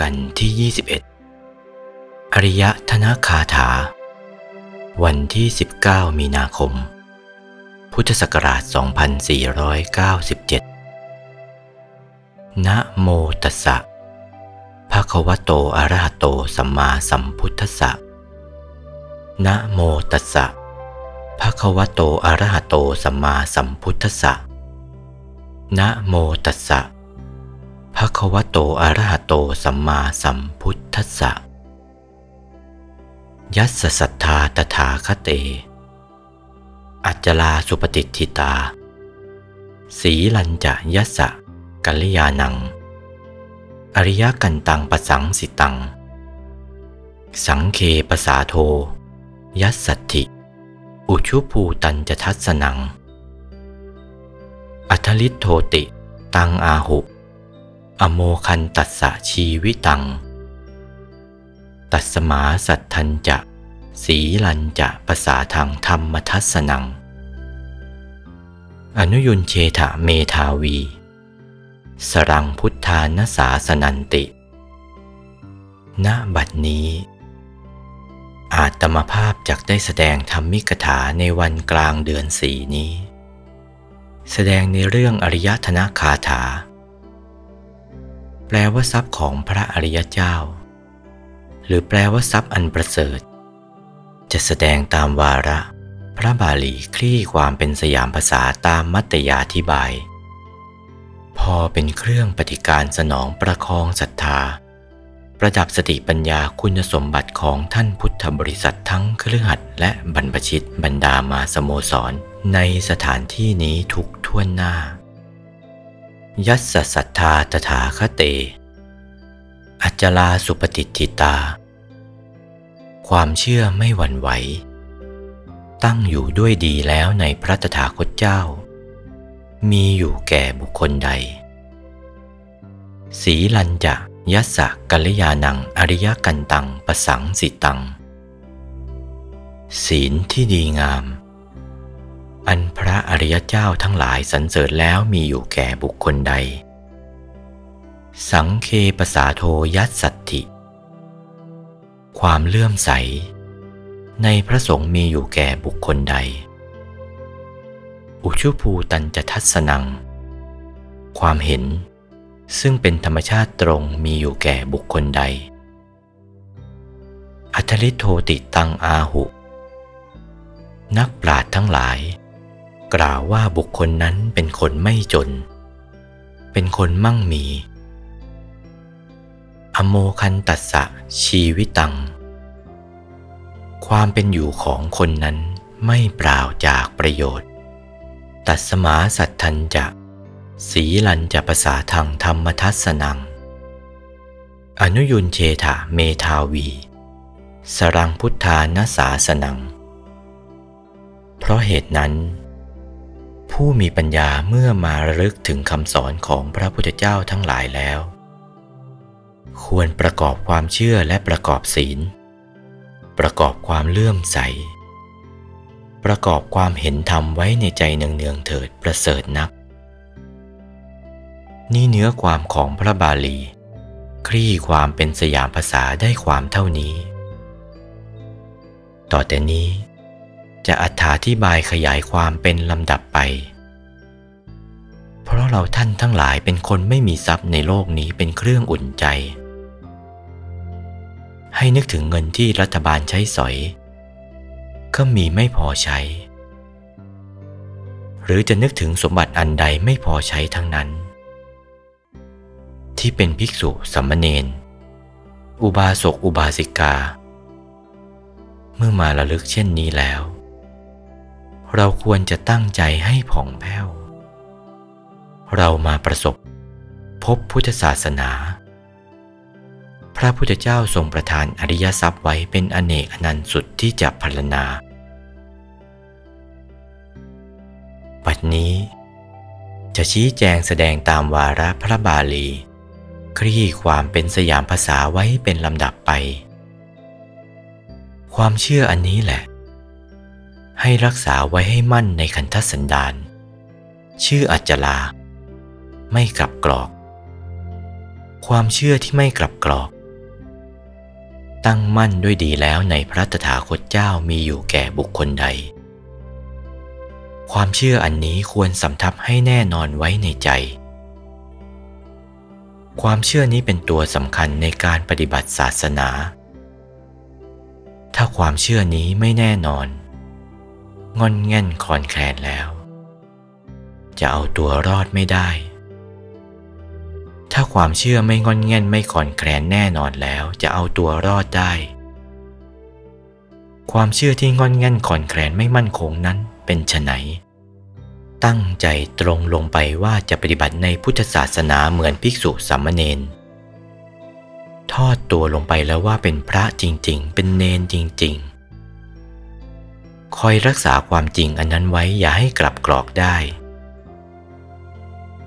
กันที่ 21 อริยธนคาถา วันที่ 19 มีนาคม พุทธศักราช 2497 นะโมตัสสะภะคะวะโตอะระหะโตสัมมาสัมพุทธัสสะนะโมตัสสะภะคะวะโตอะระหะโตสัมมาสัมพุทธัสสะนะโมตัสสะ ภะควโตอะรหโตสัมมาสัมพุทธัสสะ ยัสสัทธาตถาคเต อัจจลาสุปฏิทิตา สีลัญจะยัสสะกัลยานัง อริยกันตังปสังสิตัง สังเคปสาโท ยัสสัตถิ อุชุภูตันจะทัสนัง อัทลิโทติ ตังอาหุ อโมคันตัสสะชีวิตัง ตัสมาสัทธันจะสีลันจะภาษาทางธรรมทัสนัง อนุยุนเชถะเมทาวี สรังพุทธานสาสนันติ ณ บัดนี้ อาตมภาพจักได้แสดงธรรมิกถาในวันกลางเดือนสีนี้ แสดงในเรื่องอริยธนคาถา แปลว่าทรัพย์ของพระอริยเจ้า หรือแปลว่าทรัพย์อันประเสริฐ จะแสดงตามวาระ พระบาลีคลี่ความเป็นสยามภาษาตามมัตยาธิบาย พอเป็นเครื่องปฏิการสนองประคองศรัทธา ประดับสติปัญญาคุณสมบัติของท่านพุทธบริษัททั้งเครือขัดและบรรพชิตบรรดามาสโมสร ในสถานที่นี้ทุกท่วนหน้า ยัสสสัทธาตถาคเต อัจจลาสุปฏิทิตา ความเชื่อไม่หวั่นไหว ตั้งอยู่ด้วยดีแล้วในพระตถาคตเจ้า มีอยู่แก่บุคคลใด สีลันจะยัสสะกัลยานังอริยกันตังประสังสิตัง ศีลที่ดีงาม อันพระอริยเจ้าทั้งหลายสรรเสริญแล้วมีอยู่แก่บุคคลใด สังเคปสาโทยัตสัตถิ ความเลื่อมใส ในพระสงฆ์มีอยู่แก่บุคคลใด อุชุภูตันจะทัศนัง ความเห็นซึ่งเป็นธรรมชาติตรงมีอยู่แก่บุคคลใด อัทลิโทติตังอาหุ นักปราดทั้งหลาย กล่าวว่าบุคคลนั้นเป็นคนไม่จน เป็นคนมั่งมี อโมคันตัสสะชีวิตัง ความเป็นอยู่ของคนนั้นไม่เปล่าจากประโยชน์ ตัสมาสัตทันจะ สีลันจะภาษาทางธรรมทัศนัง อนุยุนเชถะเมทาวี สรังพุทธานาสาสนัง เพราะเหตุนั้น ผู้มีปัญญาเมื่อมาระลึกถึงคำสอนของพระพุทธเจ้าทั้งหลายแล้ว ควรประกอบความเชื่อและประกอบศีล ประกอบความเลื่อมใส ประกอบความเห็นธรรมไว้ในใจเนืองๆเถิดประเสริฐนัก นี่เนื้อความของพระบาลี คลี่ความเป็นสยามภาษาได้ความเท่านี้ ต่อแต่นี้ จะอธิบายขยายความเป็นลำดับไป เพราะเราท่านทั้งหลายเป็นคนไม่มีทรัพย์ในโลกนี้เป็นเครื่องอุ่นใจ ให้นึกถึงเงินที่รัฐบาลใช้สอย ก็มีไม่พอใช้ หรือจะนึกถึงสมบัติอันใดไม่พอใช้ทั้งนั้น ที่เป็นภิกษุสัมมเนนอุบาสกอุบาสิกา เมื่อมาระลึกเช่นนี้แล้ว เราควรจะตั้งใจให้ผ่องแผ้ว เรามาประสบ พบพุทธศาสนา พระพุทธเจ้าทรงประทานอริยทรัพย์ไว้เป็นอเนกอนันต์สุดที่จะพรรณนาปัจนี้ จะชี้แจงแสดงตามวาระพระบาลี คลี่ความเป็นสยามภาษาไว้เป็นลำดับไป ความเชื่ออันนี้แหละ ให้รักษาไว้ให้มั่นในขันธสันดานชื่ออัจจลา ไม่กลับกรอก ความเชื่อที่ไม่กลับกรอก ตั้งมั่นด้วยดีแล้วในพระตถาคตเจ้ามีอยู่แก่บุคคลใด ความเชื่ออันนี้ควรสำทับให้แน่นอนไว้ในใจ ความเชื่อนี้เป็นตัวสำคัญในการปฏิบัติศาสนา ถ้าความเชื่อนี้ไม่แน่นอน งอนแง่นคลอนแคลนแล้ว จะเอาตัวรอดไม่ได้ ถ้าความเชื่อไม่งอนแง่นไม่คลอนแคลนแน่นอนแล้วจะเอาตัวรอดได้ ความเชื่อที่งอนแง่นคลอนแคลนไม่มั่นคงนั้นเป็นไฉนตั้งใจตรงลงไปว่าจะปฏิบัติในพุทธศาสนาเหมือนภิกษุสามเณรทอดตัวลงไปแล้วว่าเป็นพระจริง ๆ เป็นเนนจริง ๆ คอยรักษาความจริงอันนั้นไว้อย่าให้กลับกรอกได้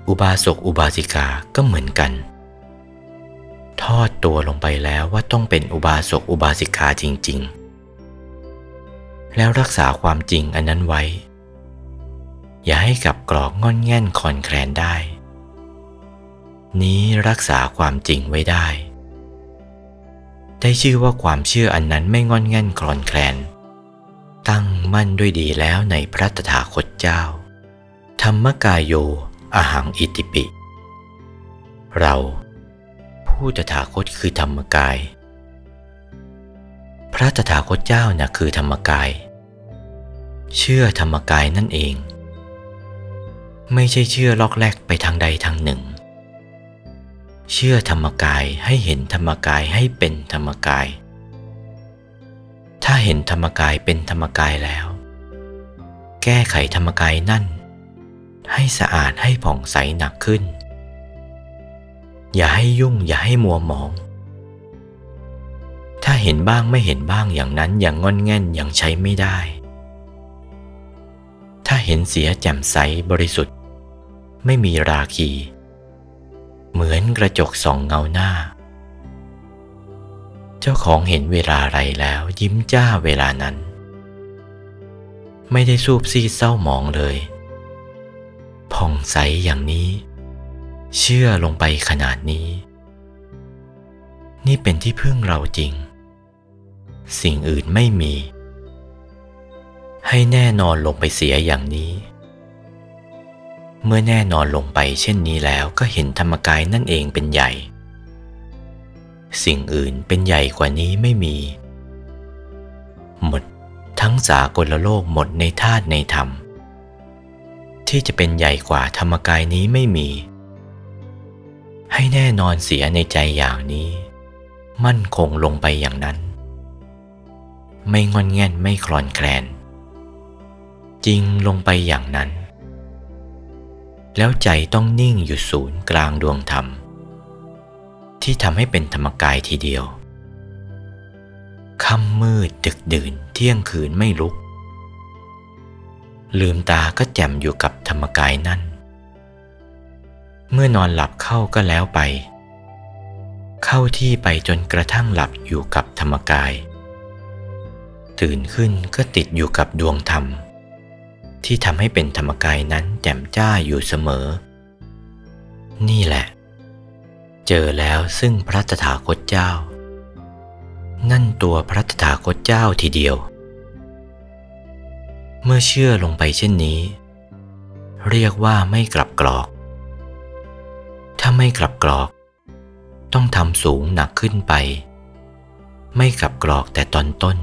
อุบาสกอุบาสิกาก็เหมือนกัน ทอดตัวลงไปแล้วว่าต้องเป็นอุบาสกอุบาสิกาจริง ๆ แล้วรักษาความจริงอันนั้นไว้ อย่าให้กลับกรอกงอนแง่นคอนแคลนได้ นี้รักษาความจริงไว้ได้ ได้ชื่อว่าความเชื่ออันนั้นไม่งอนแง่นคลอนแคลน ตั้งมั่นด้วยดีแล้วในพระตถาคตเจ้า ธรรมกายโยอหังอิติปิ เรา ผู้ตถาคตคือธรรมกาย พระตถาคตเจ้านะ่ะคือธรรมกาย เชื่อธรรมกายนั่นเอง ไม่ใช่เชื่อลอกแลกไปทางใดทางหนึ่ง เชื่อธรรมกายให้เห็นธรรมกายให้เป็นธรรมกาย ถ้าเห็นธรรมกายเป็นธรรมกายแล้ว แก้ไขธรรมกายนั่น ให้สะอาดให้ผ่องใสหนักขึ้น อย่าให้ยุ่งอย่าให้มัวหมอง ถ้าเห็นบ้างไม่เห็นบ้างอย่างนั้นอย่างงอนแง่นอย่างใช้ไม่ได้ ถ้าเห็นเสียแจ่มใสบริสุทธิ์ ไม่มีราคี เหมือนกระจกส่องเงาหน้า เจ้าของเห็นเวลาไรแล้ว ยิ้มจ้าเวลานั้น ไม่ได้สูบซีเศร้าหมองเลย ผ่องใสอย่างนี้ เชื่อลงไปขนาดนี้ นี่เป็นที่พึ่งเราจริง สิ่งอื่นไม่มี ให้แน่นอนลงไปเสียอย่างนี้ เมื่อแน่นอนลงไปเช่นนี้แล้วก็เห็นธรรมกายนั่นเองเป็นใหญ่ สิ่งอื่นเป็นใหญ่กว่านี้ไม่มี หมดทั้งสากลโลกหมดในธาตุในธรรม ที่จะเป็นใหญ่กว่าธรรมกายนี้ไม่มี ให้แน่นอนเสียในใจอย่างนี้ มั่นคงลงไปอย่างนั้น ไม่งอนแง่นไม่คลอนแคลน จริงลงไปอย่างนั้น แล้วใจต้องนิ่งอยู่ศูนย์กลางดวงธรรม ที่ทำให้เป็นธรรมกายทีเดียวค่ำมืดดึกดื่นเที่ยงคืนไม่ลุก ลืมตาก็แจ่มอยู่กับธรรมกายนั่น เมื่อนอนหลับเข้าก็แล้วไป เข้าที่ไปจนกระทั่งหลับอยู่กับธรรมกาย ตื่นขึ้นก็ติดอยู่กับดวงธรรม ที่ทำให้เป็นธรรมกายนั้นแจ่มจ้าอยู่เสมอ นี่แหละ เจอแล้วซึ่งพระตถาคตเจ้า นั่นตัวพระตถาคตเจ้าทีเดียว เมื่อเชื่อลงไปเช่นนี้ เรียกว่าไม่กลับกรอก ถ้าไม่กลับกรอก ต้องทำสูงหนักขึ้นไป ไม่กลับกรอกแต่ตอนต้น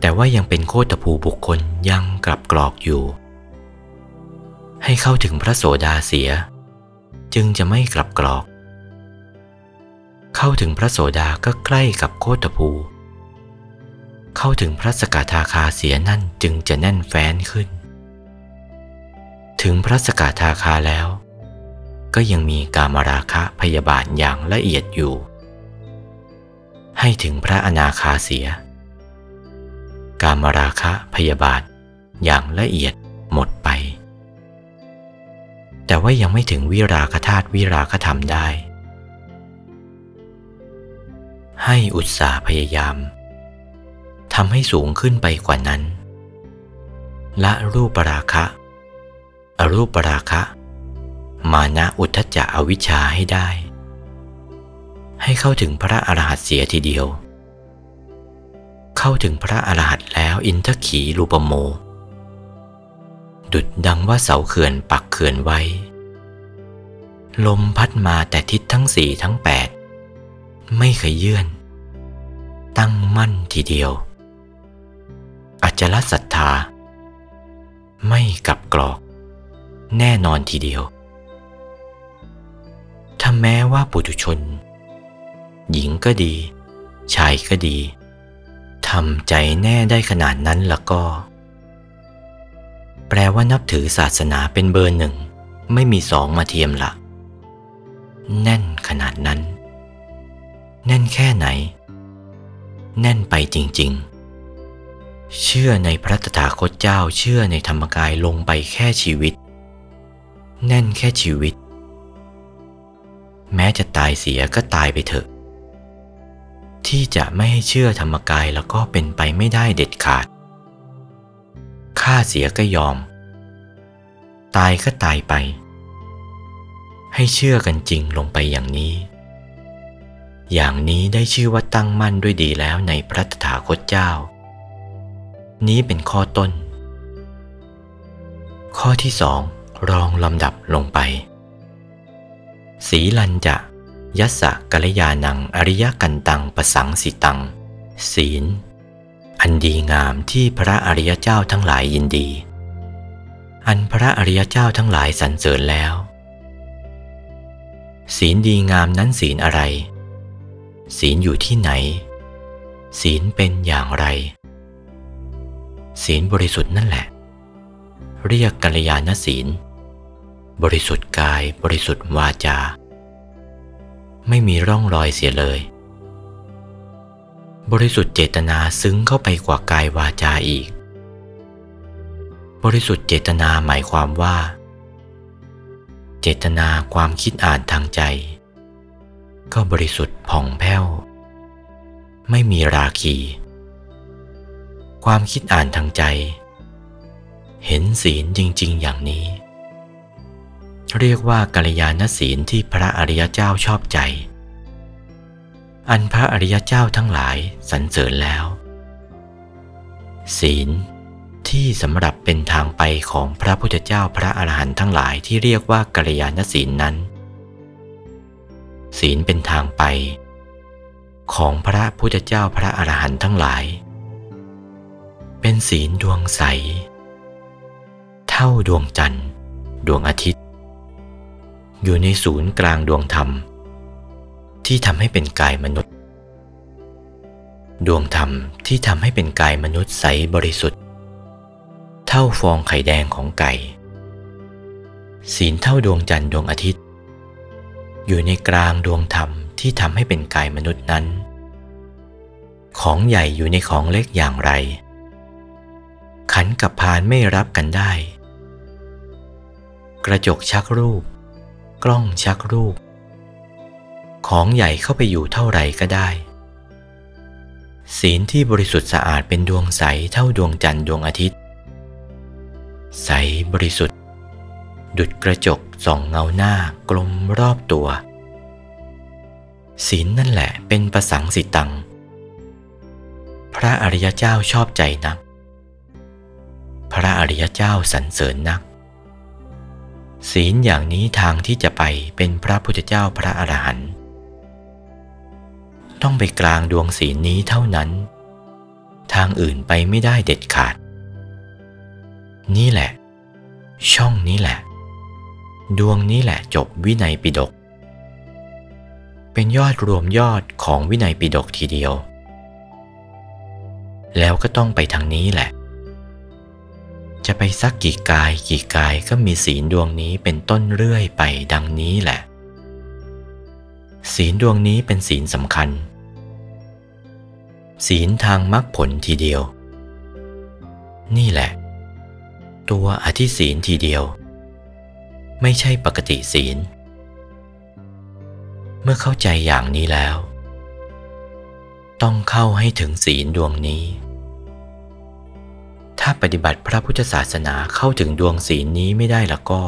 แต่ว่ายังเป็นโคตภูบุคคลยังกลับกรอกอยู่ ให้เข้าถึงพระโสดาเสีย จึงจะไม่กลับกรอก เข้าถึงพระโสดาก็ใกล้กับโคตภู เข้าถึงพระสกทาคาเสียนั่นจึงจะแน่นแฟ้นขึ้น ถึงพระสกทาคาแล้ว ก็ยังมีกามราคะพยาบาทอย่างละเอียดอยู่ ให้ถึงพระอนาคาเสีย กามราคะพยาบาทอย่างละเอียดหมด แต่ว่ายังไม่ถึงวิราคธาตุวิราคธรรมได้ ให้อุตสาห์พยายามทำให้สูงขึ้นไปกว่านั้น ละรูปราคะ อรูปราคะ มานะอุทธจะอวิชชาให้ได้ ให้เข้าถึงพระอรหันต์เสียทีเดียว เข้าถึงพระอรหันต์แล้วอินทขีรูปโม ดุดดังว่าเสาเขื่อนปักเขื่อนไว้ ลมพัดมาแต่ทิศทั้งสี่ทั้งแปดไม่เคยเยื่อน ตั้งมั่นทีเดียว อัจลศรัทธา ไม่กลับกรอก แน่นอนทีเดียว ถ้าแม้ว่าปุถุชน หญิงก็ดี ชายก็ดีทำใจแน่ได้ขนาดนั้นแล้วก็ แปลว่านับถือศาสนาเป็นเบอร์หนึ่ง ไม่มีสองมาเทียมละแน่นขนาดนั้น แน่นแค่ไหน แน่นไปจริง ๆ เชื่อในพระตถาคตเจ้าเชื่อในธรรมกายลงไปแค่ชีวิต แน่นแค่ชีวิต แม้จะตายเสียก็ตายไปเถอะ ที่จะไม่ให้เชื่อธรรมกายแล้วก็เป็นไปไม่ได้เด็ดขาด ฆ่าเสียก็ยอม ตายก็ตายไป ให้เชื่อกันจริงลงไปอย่างนี้ อย่างนี้ได้ชื่อว่าตั้งมั่นด้วยดีแล้วในพระตถาคตเจ้า นี้เป็นข้อต้น ข้อที่สองรองลำดับลงไป สีลันจะยัสสะกัลยานังอริยกันตังประสังสิตัง ศีล อันดีงามที่พระอริยเจ้าทั้งหลายยินดี อันพระอริยเจ้าทั้งหลายสรรเสริญแล้ว ศีลดีงามนั้นศีลอะไร ศีลอยู่ที่ไหน ศีลเป็นอย่างไร ศีลบริสุทธิ์นั่นแหละ เรียกกัลยาณศีล บริสุทธิ์กายบริสุทธิ์วาจา ไม่มีร่องรอยเสียเลย บริสุทธิ์เจตนาซึ้งเข้าไปกว่ากายวาจาอีก บริสุทธิ์เจตนาหมายความว่า เจตนาความคิดอ่านทางใจ ก็บริสุทธิ์ผ่องแผ้ว ไม่มีราคี ความคิดอ่านทางใจ เห็นศีลจริง ๆ อย่างนี้ เรียกว่ากัลยาณศีลที่พระอริยเจ้าชอบใจ อันพระอริยเจ้าทั้งหลายสรรเสริญแล้ว ศีล ที่สำหรับเป็นทางไปของพระพุทธเจ้าพระอรหันต์ทั้งหลายที่เรียกว่ากัลยาณศีลนั้น ศีลเป็นทางไป ของพระพุทธเจ้าพระอรหันต์ทั้งหลาย เป็นศีลดวงใส เท่าดวงจันทร์ ดวงอาทิตย์ อยู่ในศูนย์กลางดวงธรรม ที่ทำให้เป็นกายมนุษย์ ดวงธรรมที่ทำให้เป็นกายมนุษย์ใสบริสุทธิ์ เท่าฟองไข่แดงของไก่ ศีลเท่าดวงจันทร์ดวงอาทิตย์ อยู่ในกลางดวงธรรมที่ทำให้เป็นกายมนุษย์นั้น ของใหญ่อยู่ในของเล็กอย่างไร ขันกับพานไม่รับกันได้ กระจกชักรูป กล้องชักรูป ของใหญ่เข้าไปอยู่เท่าไรก็ได้ ศีลที่บริสุทธิ์สะอาดเป็นดวงใสเท่าดวงจันทร์ดวงอาทิตย์ ใสบริสุทธิ์ ดุดกระจกส่องเงาหน้ากลมรอบตัว ศีลนั่นแหละเป็นประสังสิตัง พระอริยเจ้าชอบใจนัก พระอริยเจ้าสรรเสริญนักศีลอย่างนี้ทางที่จะไปเป็นพระพุทธเจ้าพระอรหันต์ ต้องไปกลางดวงศีลนี้เท่านั้น ทางอื่นไปไม่ได้เด็ดขาด นี่แหละ ช่องนี้แหละ ดวงนี้แหละจบวินัยปิฎกเป็นยอดรวมยอดของวินัยปิฎกทีเดียว แล้วก็ต้องไปทางนี้แหละ จะไปสักกี่กายกี่กายก็มีศีลดวงนี้เป็นต้นเรื่อยไปดังนี้แหละ ศีลดวงนี้เป็นศีลสำคัญ ศีลทางมรรคผลทีเดียว นี่แหละ ตัวอธิศีลทีเดียว ไม่ใช่ปกติศีล เมื่อเข้าใจอย่างนี้แล้ว ต้องเข้าให้ถึงศีลดวงนี้ ถ้าปฏิบัติพระพุทธศาสนาเข้าถึงดวงศีลนี้ไม่ได้ล้วก็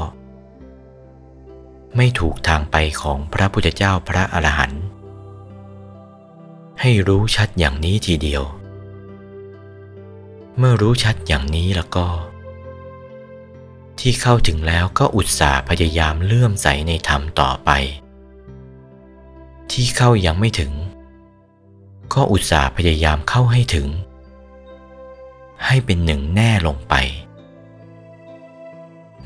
ไม่ถูกทางไปของพระพุทธเจ้าพระอรหันต์ให้รู้ชัดอย่างนี้ทีเดียว เมื่อรู้ชัดอย่างนี้แล้วก็ ที่เข้าถึงแล้วก็อุตส่าห์พยายามเลื่อมใสในธรรมต่อไป ที่เข้ายังไม่ถึง ก็อุตส่าห์พยายามเข้าให้ถึง ให้เป็นหนึ่งแน่ลงไป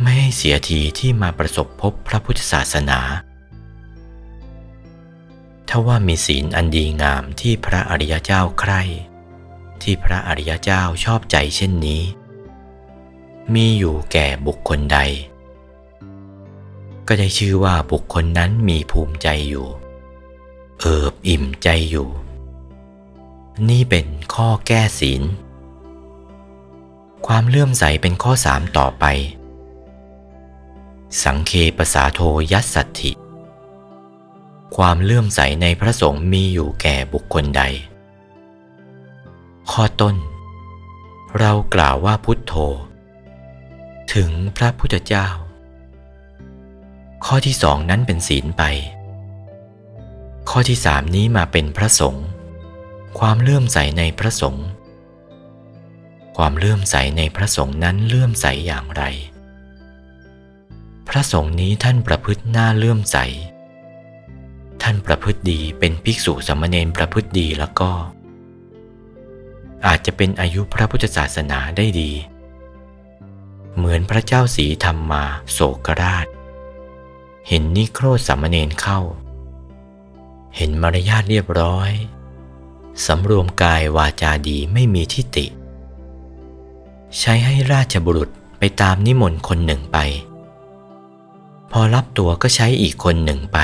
ไม่ให้เสียทีที่มาประสบพบพระพุทธศาสนาถ้าว่ามีศีลอันดีงามที่พระอริยเจ้าใคร่ ที่พระอริยเจ้าชอบใจเช่นนี้ มีอยู่แก่บุคคลใด ก็ได้ชื่อว่าบุคคลนั้นมีภูมิใจอยู่ เอิบอิ่มใจอยู่ นี่เป็นข้อแก้ศีล ความเลื่อมใสเป็นข้อสามต่อไป สังเคปสาโทยัสสัตถิ ความเลื่อมใสในพระสงฆ์มีอยู่แก่บุคคลใด ข้อต้น เรากล่าวว่าพุทโธ ถึงพระพุทธเจ้า ข้อที่สองนั้นเป็นศีลไป ข้อที่สามนี้มาเป็นพระสงฆ์ความเลื่อมใสในพระสงฆ์ความเลื่อมใสในพระสงฆ์นั้นเลื่อมใสอย่างไร พระสงฆ์นี้ท่านประพฤติหน้าเลื่อมใส ท่านประพฤติดีเป็นภิกษุสมณเณรประพฤติดีแล้วก็ อาจจะเป็นอายุพระพุทธศาสนาได้ดี เหมือนพระเจ้าสีธรรมมาโศกราช เห็นนิโครสมณเณรเข้า เห็นมารยาทเรียบร้อยสำรวมกายวาจาดีไม่มีทิฏฐิใช้ให้ราชบุรุษไปตามนิมนต์คนหนึ่งไป พอรับตัวก็ใช้อีกคนหนึ่งไป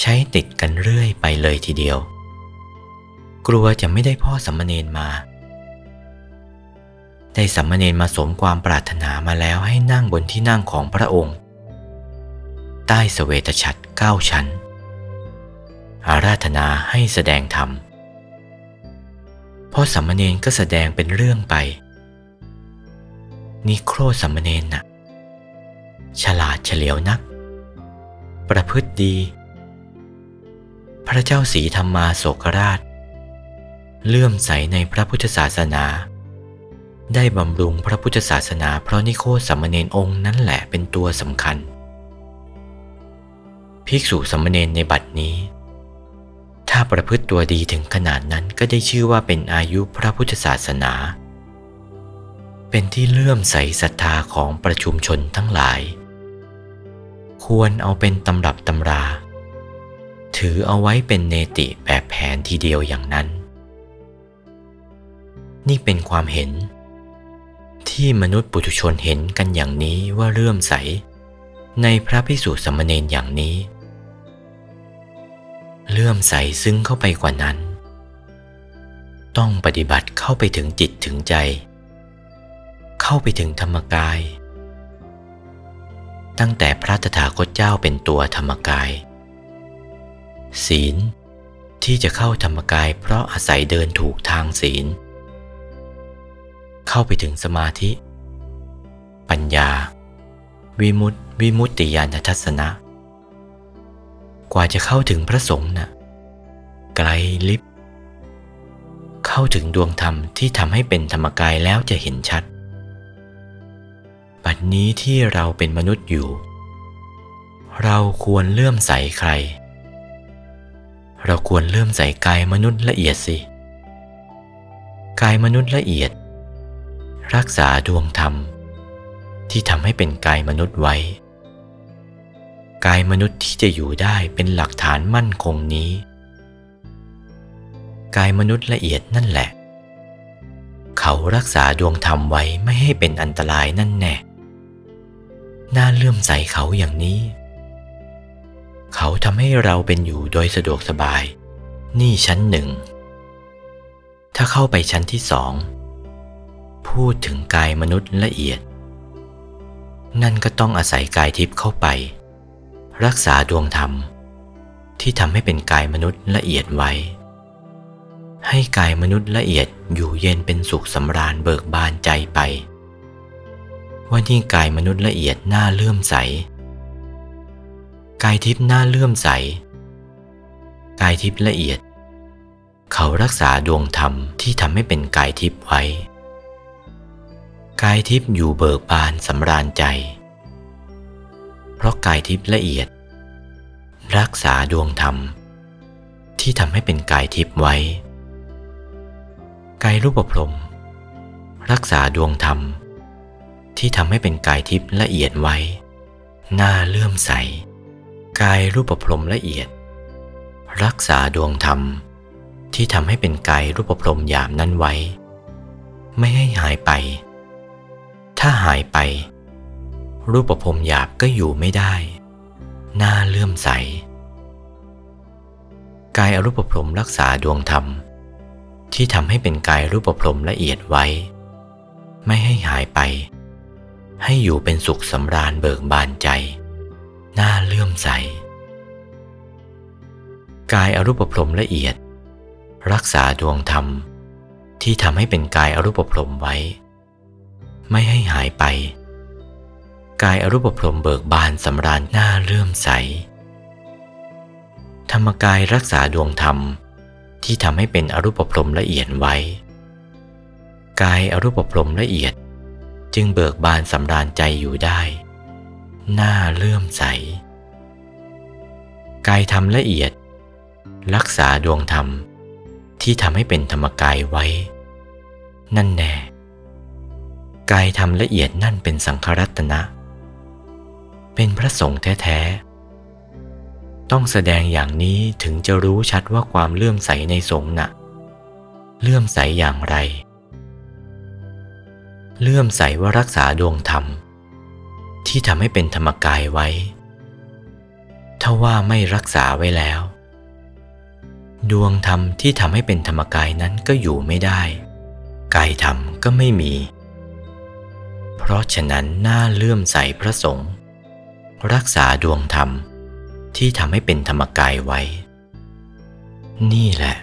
ใช้ติดกันเรื่อยไปเลยทีเดียว กลัวจะไม่ได้พ่อสัมมเนนมา ได้สัมมเนนมาสมความปรารถนามาแล้วให้นั่งบนที่นั่งของพระองค์ ใต้สเวตฉัตรเก้าชั้น อาราธนาให้แสดงธรรมพ่อสัมมเนนก็แสดงเป็นเรื่องไป นิโครสัมมเนนน่ะ ฉลาดเฉลียวนัก ประพฤติดี พระเจ้าสีธรรมาโศกราช เลื่อมใสในพระพุทธศาสนา ได้บำรุงพระพุทธศาสนา เพราะนิโคสัมมเนนองค์นั่นแหละเป็นตัวสำคัญ ภิกษุสัมมเนนในบัดนี้ ถ้าประพฤติตัวดีถึงขนาดนั้นก็ได้ชื่อว่าเป็นอายุพระพุทธศาสนาเป็นที่เลื่อมใสศรัทธาของประชุมชนทั้งหลาย ควรเอาเป็นตำรับตำรา ถือเอาไว้เป็นเนติแบบแผนทีเดียวอย่างนั้น นี่เป็นความเห็น ที่มนุษย์ปุถุชนเห็นกันอย่างนี้ว่าเลื่อมใส ในพระพิสุสมณเณรอย่างนี้ เลื่อมใสซึ้งเข้าไปกว่านั้น ต้องปฏิบัติเข้าไปถึงจิตถึงใจ เข้าไปถึงธรรมกาย ตั้งแต่พระตถาคตเจ้าเป็นตัวธรรมกาย ศีล ที่จะเข้าธรรมกายเพราะอาศัยเดินถูกทางศีล เข้าไปถึงสมาธิ ปัญญา วิมุตติวิมุตติญาณทัศนะ กว่าจะเข้าถึงพระสงฆ์นะ่ะไกลลิบเข้าถึงดวงธรรมที่ทำให้เป็นธรรมกายแล้วจะเห็นชัด ปัจนี้ที่เราเป็นมนุษย์อยู่ เราควรเลื่อมใสใคร เราควรเริ่อมใสกายมนุษย์ละเอียดสิ กายมนุษย์ละเอียด รักษาดวงธรรม ที่ทำให้เป็นกายมนุษย์ไว้ กายมนุษย์ที่จะอยู่ได้เป็นหลักฐานมั่นคงนี้ กายมนุษย์ละเอียดนั่นแหละเขารักษาดวงธรรมไว้ไม่ให้เป็นอันตรายนั่นแน่ น่าเลื่อมใสเขาอย่างนี้ เขาทำให้เราเป็นอยู่โดยสะดวกสบาย นี่ชั้นหนึ่ง ถ้าเข้าไปชั้นที่สอง พูดถึงกายมนุษย์ละเอียด นั่นก็ต้องอาศัยกายทิพย์เข้าไป รักษาดวงธรรม ที่ทำให้เป็นกายมนุษย์ละเอียดไว้ ให้กายมนุษย์ละเอียดอยู่เย็นเป็นสุขสำราญเบิกบานใจไป ว่านี่กายมนุษย์ละเอียดหน่าเลื่อมใส กายทิพย์หน่าเลื่อมใส กายทิพย์ละเอียด เขารักษาดวงธรรมที่ทำให้เป็นกายทิพย์ไว้ กายทิพย์อยู่เบิกบานสำราญใจ เพราะกายทิพย์ละเอียด รักษาดวงธรรม ที่ทำให้เป็นกายทิพย์ไว้ กายรูปพรมรักษาดวงธรรม ที่ทำให้เป็นกายทิพย์ละเอียดไว้ หน่าเลื่อมใส กายรูปพรมละเอียด รักษาดวงธรรม ที่ทำให้เป็นกายรูปพรมหยาบนั้นไว้ ไม่ให้หายไป ถ้าหายไป รูปพรมหยาบก็อยู่ไม่ได้ หน่าเลื่อมใส กายอรูปพรมรักษาดวงธรรม ที่ทำให้เป็นกายรูปพรมละเอียดไว้ ไม่ให้หายไป ให้อยู่เป็นสุขสำราญเบิกบานใจ น่าเลื่อมใส กายอรูปพรมละเอียด รักษาดวงธรรม ที่ทำให้เป็นกายอรูปพรมไว้ ไม่ให้หายไป กายอรูปพรมเบิกบานสำราญน่าเลื่อมใส ธรรมกายรักษาดวงธรรมที่ทำให้เป็นอรูปพรมละเอียดไว้ กายอรูปพรมละเอียด จึงเบิกบานสำราญใจอยู่ได้ หน่าเลื่อมใส กายธรรมละเอียด รักษาดวงธรรมที่ทำให้เป็นธรรมกายไว้ นั่นแน่ กายธรรมละเอียดนั่นเป็นสังขรัตนะ เป็นพระสงฆ์แท้ๆ ต้องแสดงอย่างนี้ถึงจะรู้ชัดว่าความเลื่อมใสในสงฆ์น่ะ เลื่อมใสอย่างไร เลื่อมใสว่ารักษาดวงธรรม ที่ทำให้เป็นธรรมกายไว้ ถ้าว่าไม่รักษาไว้แล้ว ดวงธรรมที่ทำให้เป็นธรรมกายนั้นก็อยู่ไม่ได้ กายธรรมก็ไม่มี เพราะฉะนั้นน่าเลื่อมใสพระสงฆ์รักษาดวงธรรมที่ทำให้เป็นธรรมกายไว้ นี่แหละ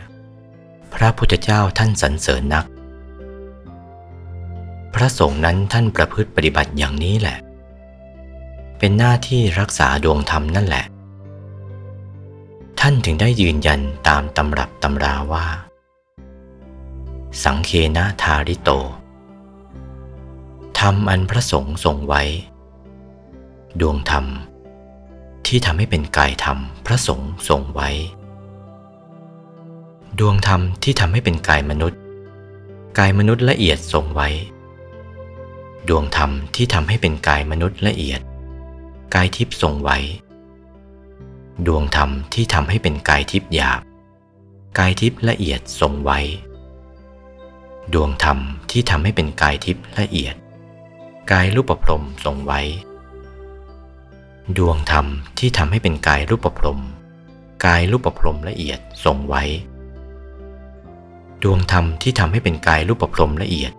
พระพุทธเจ้าท่านสรรเสริญนัก พระสงฆ์นั้นท่านประพฤติปฏิบัติอย่างนี้แหละ เป็นหน้าที่รักษาดวงธรรมนั่นแหละ ท่านถึงได้ยืนยันตามตำรับตำราว่า สังเคนะทาริโตธรรมอันพระสงฆ์ทรงไว้ ดวงธรรม ที่ทำให้เป็นกายธรรมพระสงฆ์ทรงไว้ ดวงธรรมที่ทำให้เป็นกายมนุษย์ กายมนุษย์ละเอียดทรงไว้ ดวงธรรมที่ทำให้เป็นกายมนุษย์ละเอียด กายทิพย์ทรงไว้ ดวงธรรมที่ทำให้เป็นกายทิพย์หยาบ กายทิพย์ละเอียดทรงไว้ ดวงธรรมที่ทำให้เป็นกายทิพย์ละเอียด กายรูปพรมทรงไว้ ดวงธรรมที่ทำให้เป็นกายรูปพรมกายรูปพรมละเอียดทรงไว้ ดวงธรรมที่ทำให้เป็นกายรูปพรมละเอียด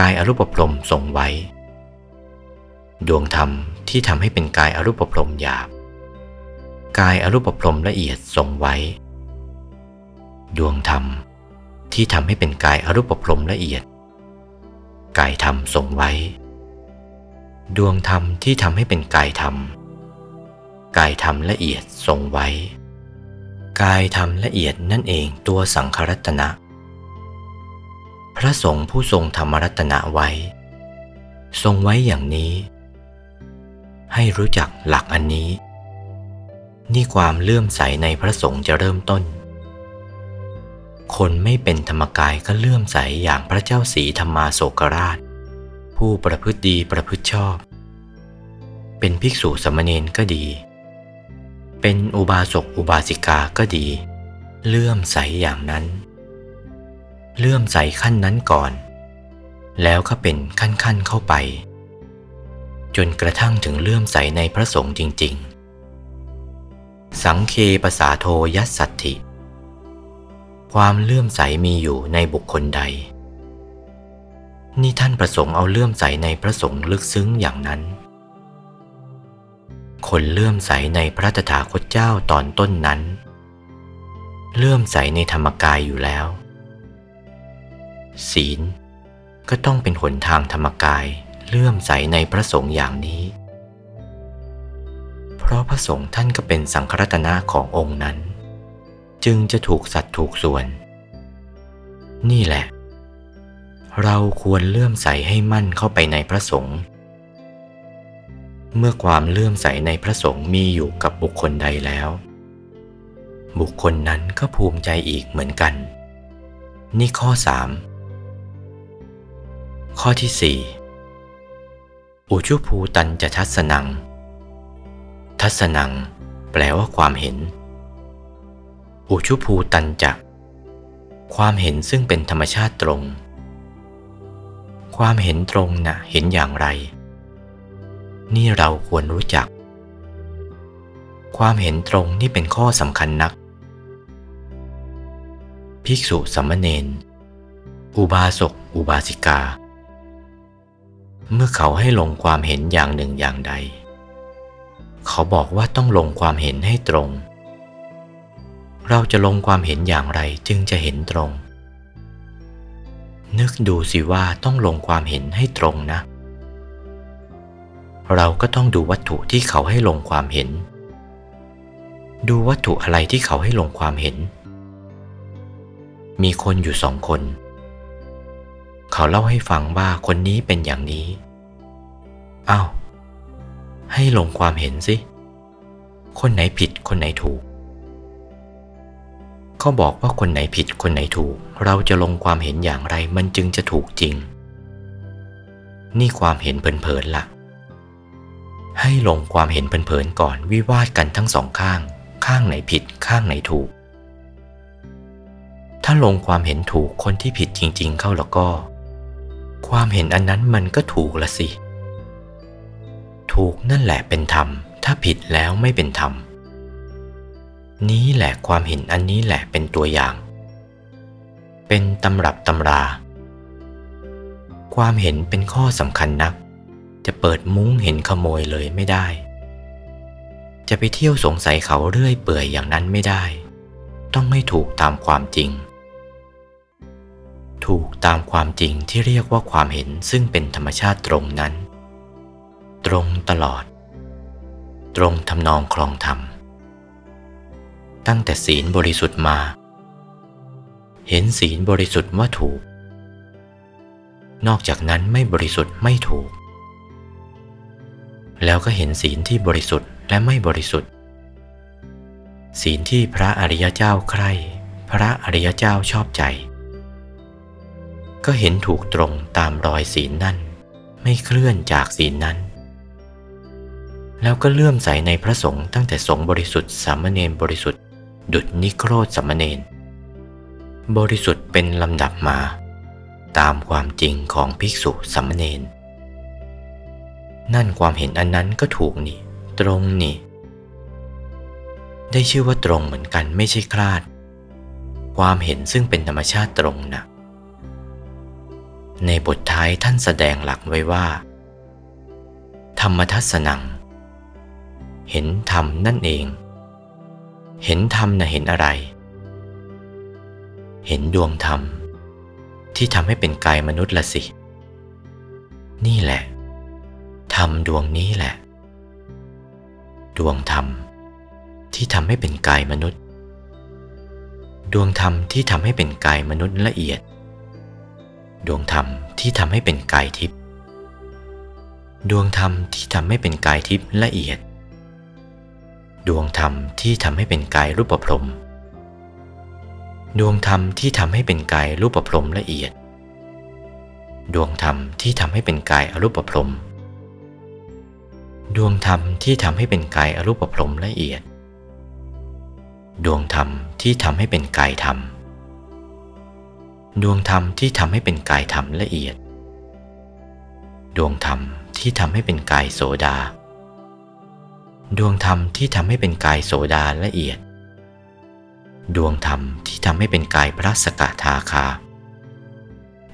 กายอรูปพรมทรงไว้ ดวงธรรมที่ทำให้เป็นกายอรูปพรมหยาบ กายอรูปพรมละเอียดทรงไว้ ดวงธรรมที่ทำให้เป็นกายอรูปพรมละเอียด กายธรรมทรงไว้ ดวงธรรมที่ทำให้เป็นกายธรรม กายธรรมละเอียดทรงไว้ กายธรรมละเอียดนั่นเองตัวสังขรัตนะ พระสงฆ์ผู้ทรงธรรมรัตนะไว้ ทรงไว้อย่างนี้ ให้รู้จักหลักอันนี้ นี่ความเลื่อมใสในพระสงฆ์จะเริ่มต้น คนไม่เป็นธรรมกายก็เลื่อมใสอย่างพระเจ้าสีธรรมาโศกราช ผู้ประพฤติดีประพฤติชอบ เป็นภิกษุสมณเณรก็ดี เป็นอุบาสกอุบาสิกาก็ดี เลื่อมใสอย่างนั้น เลื่อมใสขั้นนั้นก่อน แล้วก็เป็นขั้นขั้นเข้าไป จนกระทั่งถึงเลื่อมใสในพระสงฆ์จริง ๆ สังเคปสาโทยัสสัตถิ ความเลื่อมใสมีอยู่ในบุคคลใด นี่ท่านประสงค์เอาเลื่อมใสในพระสงฆ์ลึกซึ้งอย่างนั้น คนเลื่อมใสในพระตถาคตเจ้าตอนต้นนั้น เลื่อมใสในธรรมกายอยู่แล้ว ศีล ก็ต้องเป็นหนทางธรรมกายเลื่อมใสในพระสงฆ์อย่างนี้ เพราะพระสงฆ์ท่านก็เป็นสังฆรัตนะขององค์นั้น จึงจะถูกสัตว์ถูกส่วน นี่แหละ เราควรเลื่อมใสให้มั่นเข้าไปในพระสงฆ์เมื่อความเลื่อมใสในพระสงฆ์มีอยู่กับบุคคลใดแล้ว บุคคลนั้นก็ภูมิใจอีกเหมือนกัน นี่ข้อสาม ข้อที่สี่อุชุภูตันจะทัศนัง ทัศนัง แปลว่าความเห็น อุชุภูตันจะความเห็นซึ่งเป็นธรรมชาติตรง ความเห็นตรงนะ่ะเห็นอย่างไร นี่เราควรรู้จัก ความเห็นตรงนี่เป็นข้อสำคัญนัก ภิกษุสัมมเนนอุบาสก อุบาสิกา เมื่อเขาให้ลงความเห็นอย่างหนึ่งอย่างใด เขาบอกว่าต้องลงความเห็นให้ตรง เราจะลงความเห็นอย่างไรจึงจะเห็นตรง นึกดูสิว่าต้องลงความเห็นให้ตรงนะ เราก็ต้องดูวัตถุที่เขาให้ลงความเห็น ดูวัตถุอะไรที่เขาให้ลงความเห็น มีคนอยู่สองคน เขาเล่าให้ฟังว่าคนนี้เป็นอย่างนี้อ้าวให้ลงความเห็นสิ คนไหนผิดคนไหนถูก เขาบอกว่าคนไหนผิดคนไหนถูก เราจะลงความเห็นอย่างไรมันจึงจะถูกจริง นี่ความเห็นเพลินๆละ่ะ ให้ลงความเห็นเพลินๆก่อนวิวาทกันทั้งสองข้าง ข้างไหนผิดข้างไหนถูก ถ้าลงความเห็นถูกคนที่ผิดจริง ๆ เข้าแล้วก็ ความเห็นอันนั้นมันก็ถูกละสิ ถูกนั่นแหละเป็นธรรม ถ้าผิดแล้วไม่เป็นธรรม นี้แหละความเห็นอันนี้แหละเป็นตัวอย่าง เป็นตำรับตำรา ความเห็นเป็นข้อสำคัญนัก จะเปิดมุ้งเห็นขโมยเลยไม่ได้ จะไปเที่ยวสงสัยเขาเรื่อยเปื่อยอย่างนั้นไม่ได้ ต้องไม่ถูกตามความจริง ถูกตามความจริงที่เรียกว่าความเห็นซึ่งเป็นธรรมชาติตรงนั้น ตรงตลอด ตรงทำนองคลองธรรม ตั้งแต่ศีลบริสุทธิ์มา เห็นศีลบริสุทธิ์ว่าถูก นอกจากนั้นไม่บริสุทธิ์ไม่ถูก แล้วก็เห็นศีลที่บริสุทธิ์และไม่บริสุทธิ์ ศีลที่พระอริยเจ้าใคร่พระอริยเจ้าชอบใจ ก็เห็นถูกตรงตามรอยศีลนั่น ไม่เคลื่อนจากศีลนั้น แล้วก็เลื่อมใสในพระสงฆ์ตั้งแต่สงฆ์บริสุทธิ์สามเณรบริสุทธิ์ ดุจนิโครธสามเณรบริสุทธิ์เป็นลำดับมา ตามความจริงของภิกษุสามเณรนั่นความเห็นอันนั้นก็ถูกนี่ ตรงนี่ ได้ชื่อว่าตรงเหมือนกันไม่ใช่คลาด ความเห็นซึ่งเป็นธรรมชาติตรงนะ ในบทท้ายท่านแสดงหลักไว้ว่า ธรรมทัศนัง เห็นธรรมนั่นเอง เห็นธรรมนะเห็นอะไร เห็นดวงธรรม ที่ทำให้เป็นกายมนุษย์ละสิ นี่แหละ ธรรมดวงนี้แหละ ดวงธรรม ที่ทำให้เป็นกายมนุษย์ ดวงธรรมที่ทำให้เป็นกายมนุษย์ละเอียด ดวงธรรมที่ทำให้เป็นกายทิพย์ดวงธรรมที่ทำให้เป็นกายทิพย์ละเอียด ดวงธรรมที่ทำให้เป็นกายรูปพรมดวงธรรมที่ทำให้เป็นกายรูปพรมละเอียด ดวงธรรมที่ทำให้เป็นกายอรูปพรมดวงธรรมที่ทำให้เป็นกายอรูปพรมละเอียด ดวงธรรมที่ทำให้เป็นกายธรรม ดวงธรรมที่ทำให้เป็นกายธรรมละเอียด ดวงธรรมที่ทำให้เป็นกายโสดา ดวงธรรมที่ทำให้เป็นกายโสดาละเอียด ดวงธรรมที่ทำให้เป็นกายพระสกทาคา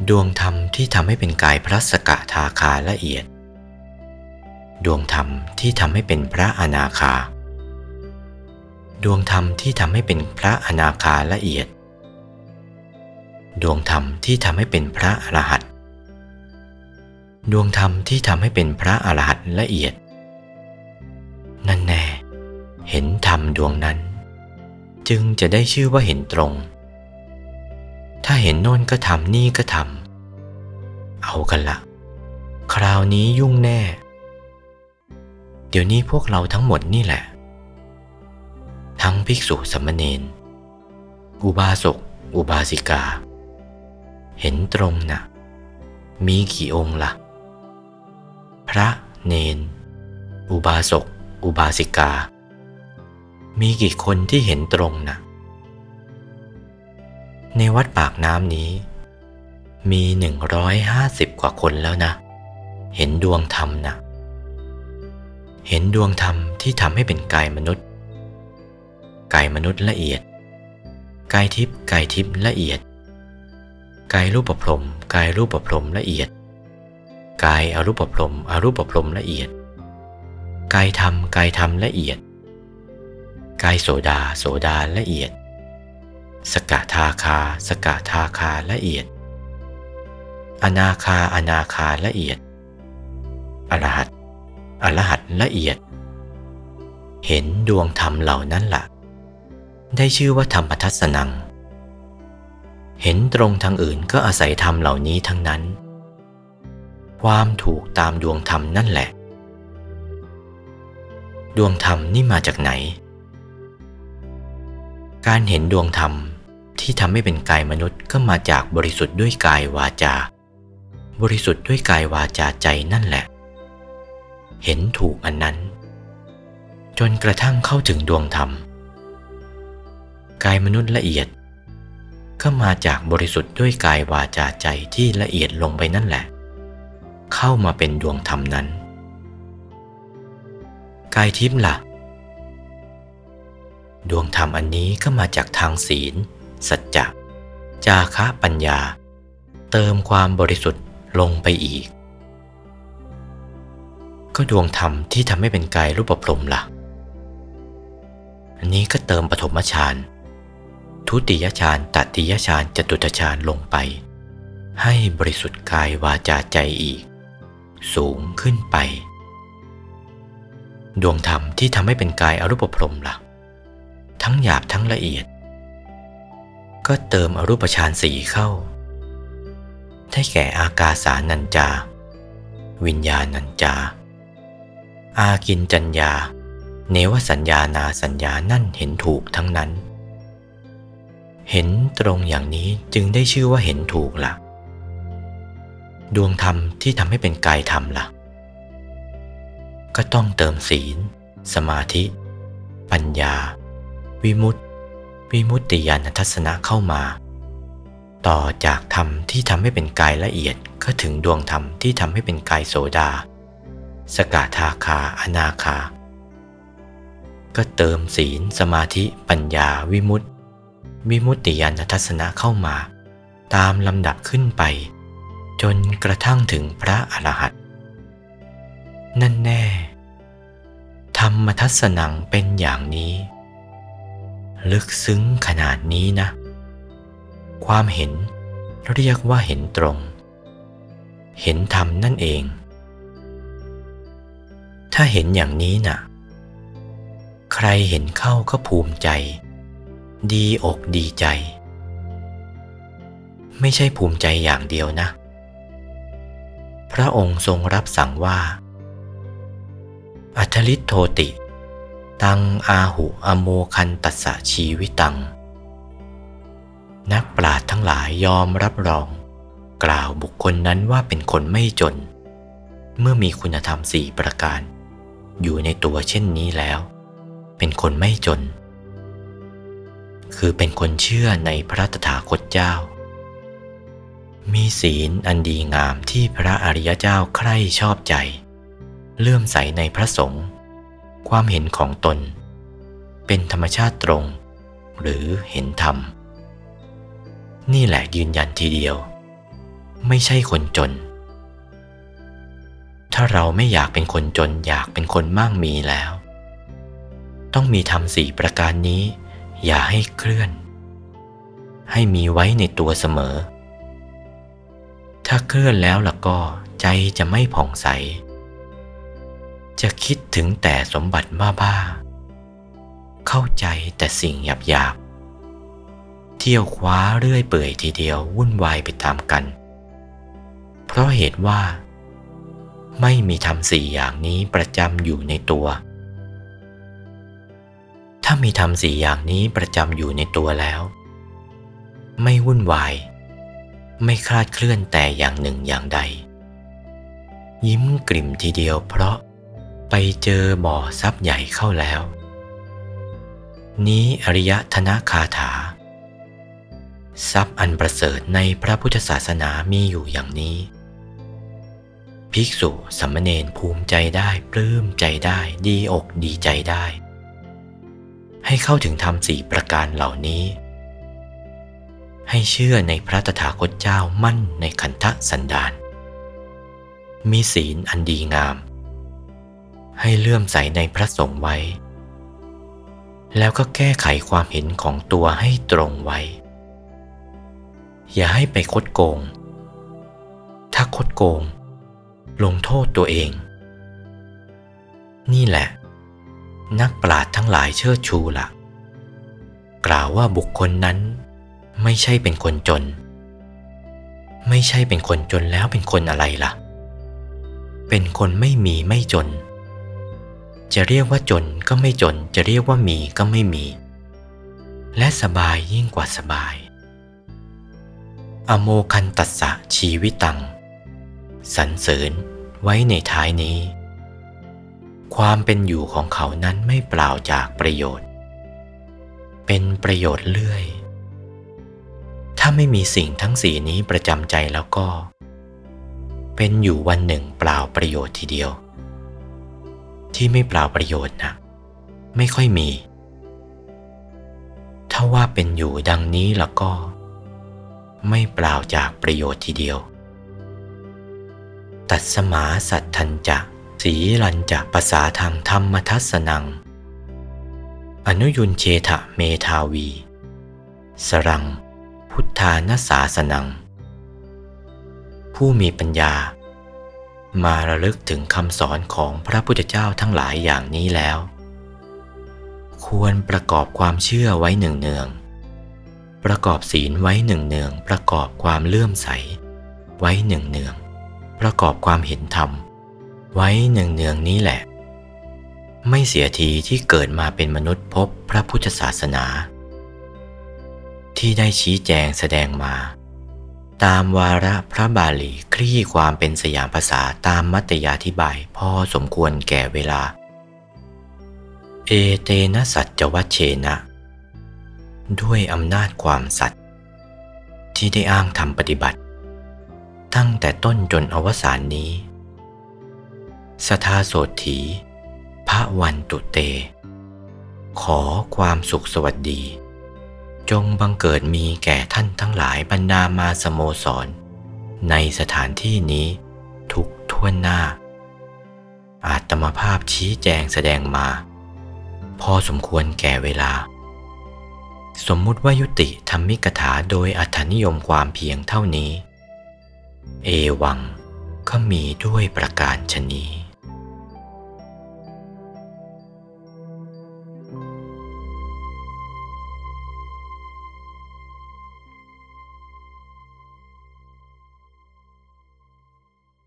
ดวงธรรมที่ทำให้เป็นกายพระสกทาคาละเอียด ดวงธรรมที่ทำให้เป็นพระอนาคา ดวงธรรมที่ทำให้เป็นพระอนาคาละเอียด ดวงธรรมที่ทำให้เป็นพระอรหันต์ดวงธรรมที่ทำให้เป็นพระอรหันต์ละเอียด นั่นแน่เห็นธรรมดวงนั้น จึงจะได้ชื่อว่าเห็นตรง ถ้าเห็นโน่นก็ทำนี่ก็ทำเอากันละคราวนี้ยุ่งแน่ เดี๋ยวนี้พวกเราทั้งหมดนี่แหละ ทั้งภิกษุสมณเณรอุบาสกอุบาสิกา เห็นตรงนะ่ะมีกี่องค์ละ่ะ พระเนน อุบาสก อุบาสิกา มีกี่คนที่เห็นตรงนะ่ะในวัดปากน้ำนี้ มีหนึ่งร้อยห้าสิบกว่าคนแล้วนะ เห็นดวงธรรมนะเห็นดวงธรรมที่ทำให้เป็นกายมนุษย์ กายมนุษย์ละเอียด กายทิพย์กายทิพย์ละเอียด กายรูปประพรมกายรูปประพรมละเอียด กายอารูปประพรมอารูปประพรมละเอียด กายธรรมกายธรรมละเอียด กายโสดาโสดาละเอียด สกทาคา สกทาคาละเอียด อนาคาอนาคาละเอียด อรหัตอรหัตละเอียด เห็นดวงธรรมเหล่านั้นละ่ะ ได้ชื่อว่าธรรมทัศนัง เห็นตรงทางอื่นก็อาศัยธรรมเหล่านี้ทั้งนั้น ความถูกตามดวงธรรมนั่นแหละ ดวงธรรมนี่มาจากไหน การเห็นดวงธรรมที่ทำให้เป็นกายมนุษย์ก็มาจากบริสุทธิ์ด้วยกายวาจา บริสุทธิ์ด้วยกายวาจาใจนั่นแหละ เห็นถูกอันนั้น จนกระทั่งเข้าถึงดวงธรรม กายมนุษย์ละเอียด ก็มาจากบริสุทธิ์ด้วยกายวาจาใจที่ละเอียดลงไปนั่นแหละ เข้ามาเป็นดวงธรรมนั้น กายทิพย์ละ่ะ ดวงธรรมอันนี้ก็มาจากทางศีล สัจจะจาคะปัญญา เติมความบริสุทธิ์ลงไปอีก ก็ดวงธรรมที่ทำให้เป็นกายรูปปรมละ่ะ อันนี้ก็เติมปฐมฌาน ทุติยฌานตติยฌานจตุตฌานลงไป ให้บริสุทธิ์กายวาจาใจอีก สูงขึ้นไป ดวงธรรมที่ทำให้เป็นกายอรูปพรมละ่ะ ทั้งหยาบทั้งละเอียด ก็เติมอรูปฌานสีเข้า ได้แก่อากาสานัญจา วิญญาณัญจา อากินจัญญา เนวสัญญานาสัญญานั่นเห็นถูกทั้งนั้น เห็นตรงอย่างนี้จึงได้ชื่อว่าเห็นถูกละ่ะ ดวงธรรมที่ทำให้เป็นกายธรรมละ่ะ ก็ต้องเติมศีล สมาธิ ปัญญา วิมุตติวิมุตติญาณทัศนะเข้ามา ต่อจากธรรมที่ทำให้เป็นกายละเอียดก็ถึงดวงธรรมที่ทำให้เป็นกายโสดา สกาทาคาอนาคา ก็เติมศีล สมาธิ ปัญญาวิมุตติ วิมุตติญาณทัศนะเข้ามา ตามลำดับขึ้นไป จนกระทั่งถึงพระอรหันต์นั่นแน่ ธรรมทัศนังเป็นอย่างนี้ ลึกซึ้งขนาดนี้นะ ความเห็นเรียกว่าเห็นตรง เห็นธรรมนั่นเอง ถ้าเห็นอย่างนี้นะ่ะ ใครเห็นเข้าก็ภูมิใจ ดีอกดีใจ ไม่ใช่ภูมิใจอย่างเดียวนะ พระองค์ทรงรับสั่งว่า อัทลิตโทติ ตังอาหุอโมคันตัสสะชีวิตัง นักปราชญ์ทั้งหลายยอมรับรอง กล่าวบุคคลนั้นว่าเป็นคนไม่จน เมื่อมีคุณธรรมสี่ประการ อยู่ในตัวเช่นนี้แล้ว เป็นคนไม่จน คือเป็นคนเชื่อในพระตถาคตเจ้า มีศีลอันดีงามที่พระอริยเจ้าใคร่ชอบใจ เลื่อมใสในพระสงฆ์ความเห็นของตน เป็นธรรมชาติตรง หรือเห็นธรรม นี่แหละยืนยันทีเดียว ไม่ใช่คนจน ถ้าเราไม่อยากเป็นคนจนอยากเป็นคนมั่งมีแล้ว ต้องมีธรรมสี่ประการนี้ อย่าให้เคลื่อน ให้มีไว้ในตัวเสมอ ถ้าเคลื่อนแล้วล่ะก็ใจจะไม่ผ่องใส จะคิดถึงแต่สมบัติบ้าบ้าเข้าใจแต่สิ่งหยาบหยาบๆ เที่ยวคว้าเรื่อยเปื่อยทีเดียววุ่นวายไปตามกัน เพราะเหตุว่า ไม่มีธรรมสี่อย่างนี้ประจำอยู่ในตัว ถ้ามีธรรมสี่อย่างนี้ประจำอยู่ในตัวแล้ว ไม่วุ่นวาย ไม่คลาดเคลื่อนแต่อย่างหนึ่งอย่างใด ยิ้มกลิ่มทีเดียวเพราะไปเจอบ่อทรัพย์ใหญ่เข้าแล้ว นี้อริยธนคาถา ทรัพย์อันประเสริฐในพระพุทธศาสนามีอยู่อย่างนี้ ภิกษุสัมมเนนภูมิใจได้ปลื้มใจได้ดีอกดีใจได้ ให้เข้าถึงธรรมสี่ประการเหล่านี้ ให้เชื่อในพระตถาคตเจ้ามั่นในขันธสันดานมีศีลอันดีงาม ให้เลื่อมใสในพระสงฆ์ไว้ แล้วก็แก้ไขความเห็นของตัวให้ตรงไว้ อย่าให้ไปคดโกง ถ้าคดโกง ลงโทษตัวเอง นี่แหละ นักปราชญ์ทั้งหลายเชิดชูละ่ะ กล่าวว่าบุคคลนั้น ไม่ใช่เป็นคนจน ไม่ใช่เป็นคนจนแล้วเป็นคนอะไรล่ะ เป็นคนไม่มีไม่จน จะเรียกว่าจนก็ไม่จน จะเรียกว่ามีก็ไม่มี และสบายยิ่งกว่าสบาย อโมคันตัสสะชีวิตัง สรรเสริญไว้ในท้ายนี้ ความเป็นอยู่ของเขานั้นไม่เปล่าจากประโยชน์ เป็นประโยชน์เรื่อย ถ้าไม่มีสิ่งทั้งสี่นี้ประจำใจแล้วก็ เป็นอยู่วันหนึ่งเปล่าประโยชน์ทีเดียว ที่ไม่เปล่าประโยชน์นะไม่ค่อยมี ถ้าว่าเป็นอยู่ดังนี้แล้วก็ ไม่เปล่าจากประโยชน์ทีเดียว ตัดสมาสัตทันจะ สีลันจะภาษาทางธรรมทัศนัง อนุยุนเชทะเมทาวี สรัง พุทธานาสาสนัง ผู้มีปัญญา มาระลึกถึงคำสอนของพระพุทธเจ้าทั้งหลายอย่างนี้แล้ว ควรประกอบความเชื่อไว้หนึ่งเนือง ประกอบศีลไว้หนึ่งเนือง ประกอบความเลื่อมใส ไว้หนึ่งเนือง ประกอบความเห็นธรรม ไว้หนึ่งเนืองนี้แหละ ไม่เสียทีที่เกิดมาเป็นมนุษย์พบพระพุทธศาสนา ที่ได้ชี้แจงแสดงมา ตามวาระพระบาลีคลี่ความเป็นสยามภาษาตามมัตยาธิบายพอสมควรแก่เวลา เอเตนะสัจวัชเชนะ ด้วยอำนาจความสัตย์ที่ได้อ้างทำปฏิบัติ ตั้งแต่ต้นจนอวสานนี้ สทาโสถีพระวันตุเต ขอความสุขสวัสดี จงบังเกิดมีแก่ท่านทั้งหลายบรรดามาสโมสร ในสถานที่นี้ทุกท่วนหน้า อาตมาภาพชี้แจงแสดงมา พอสมควรแก่เวลา สมมุติว่ายุติธรรมิกถาโดยอัธนิยมความเพียงเท่านี้ เอวังก็มีด้วยประการชนี้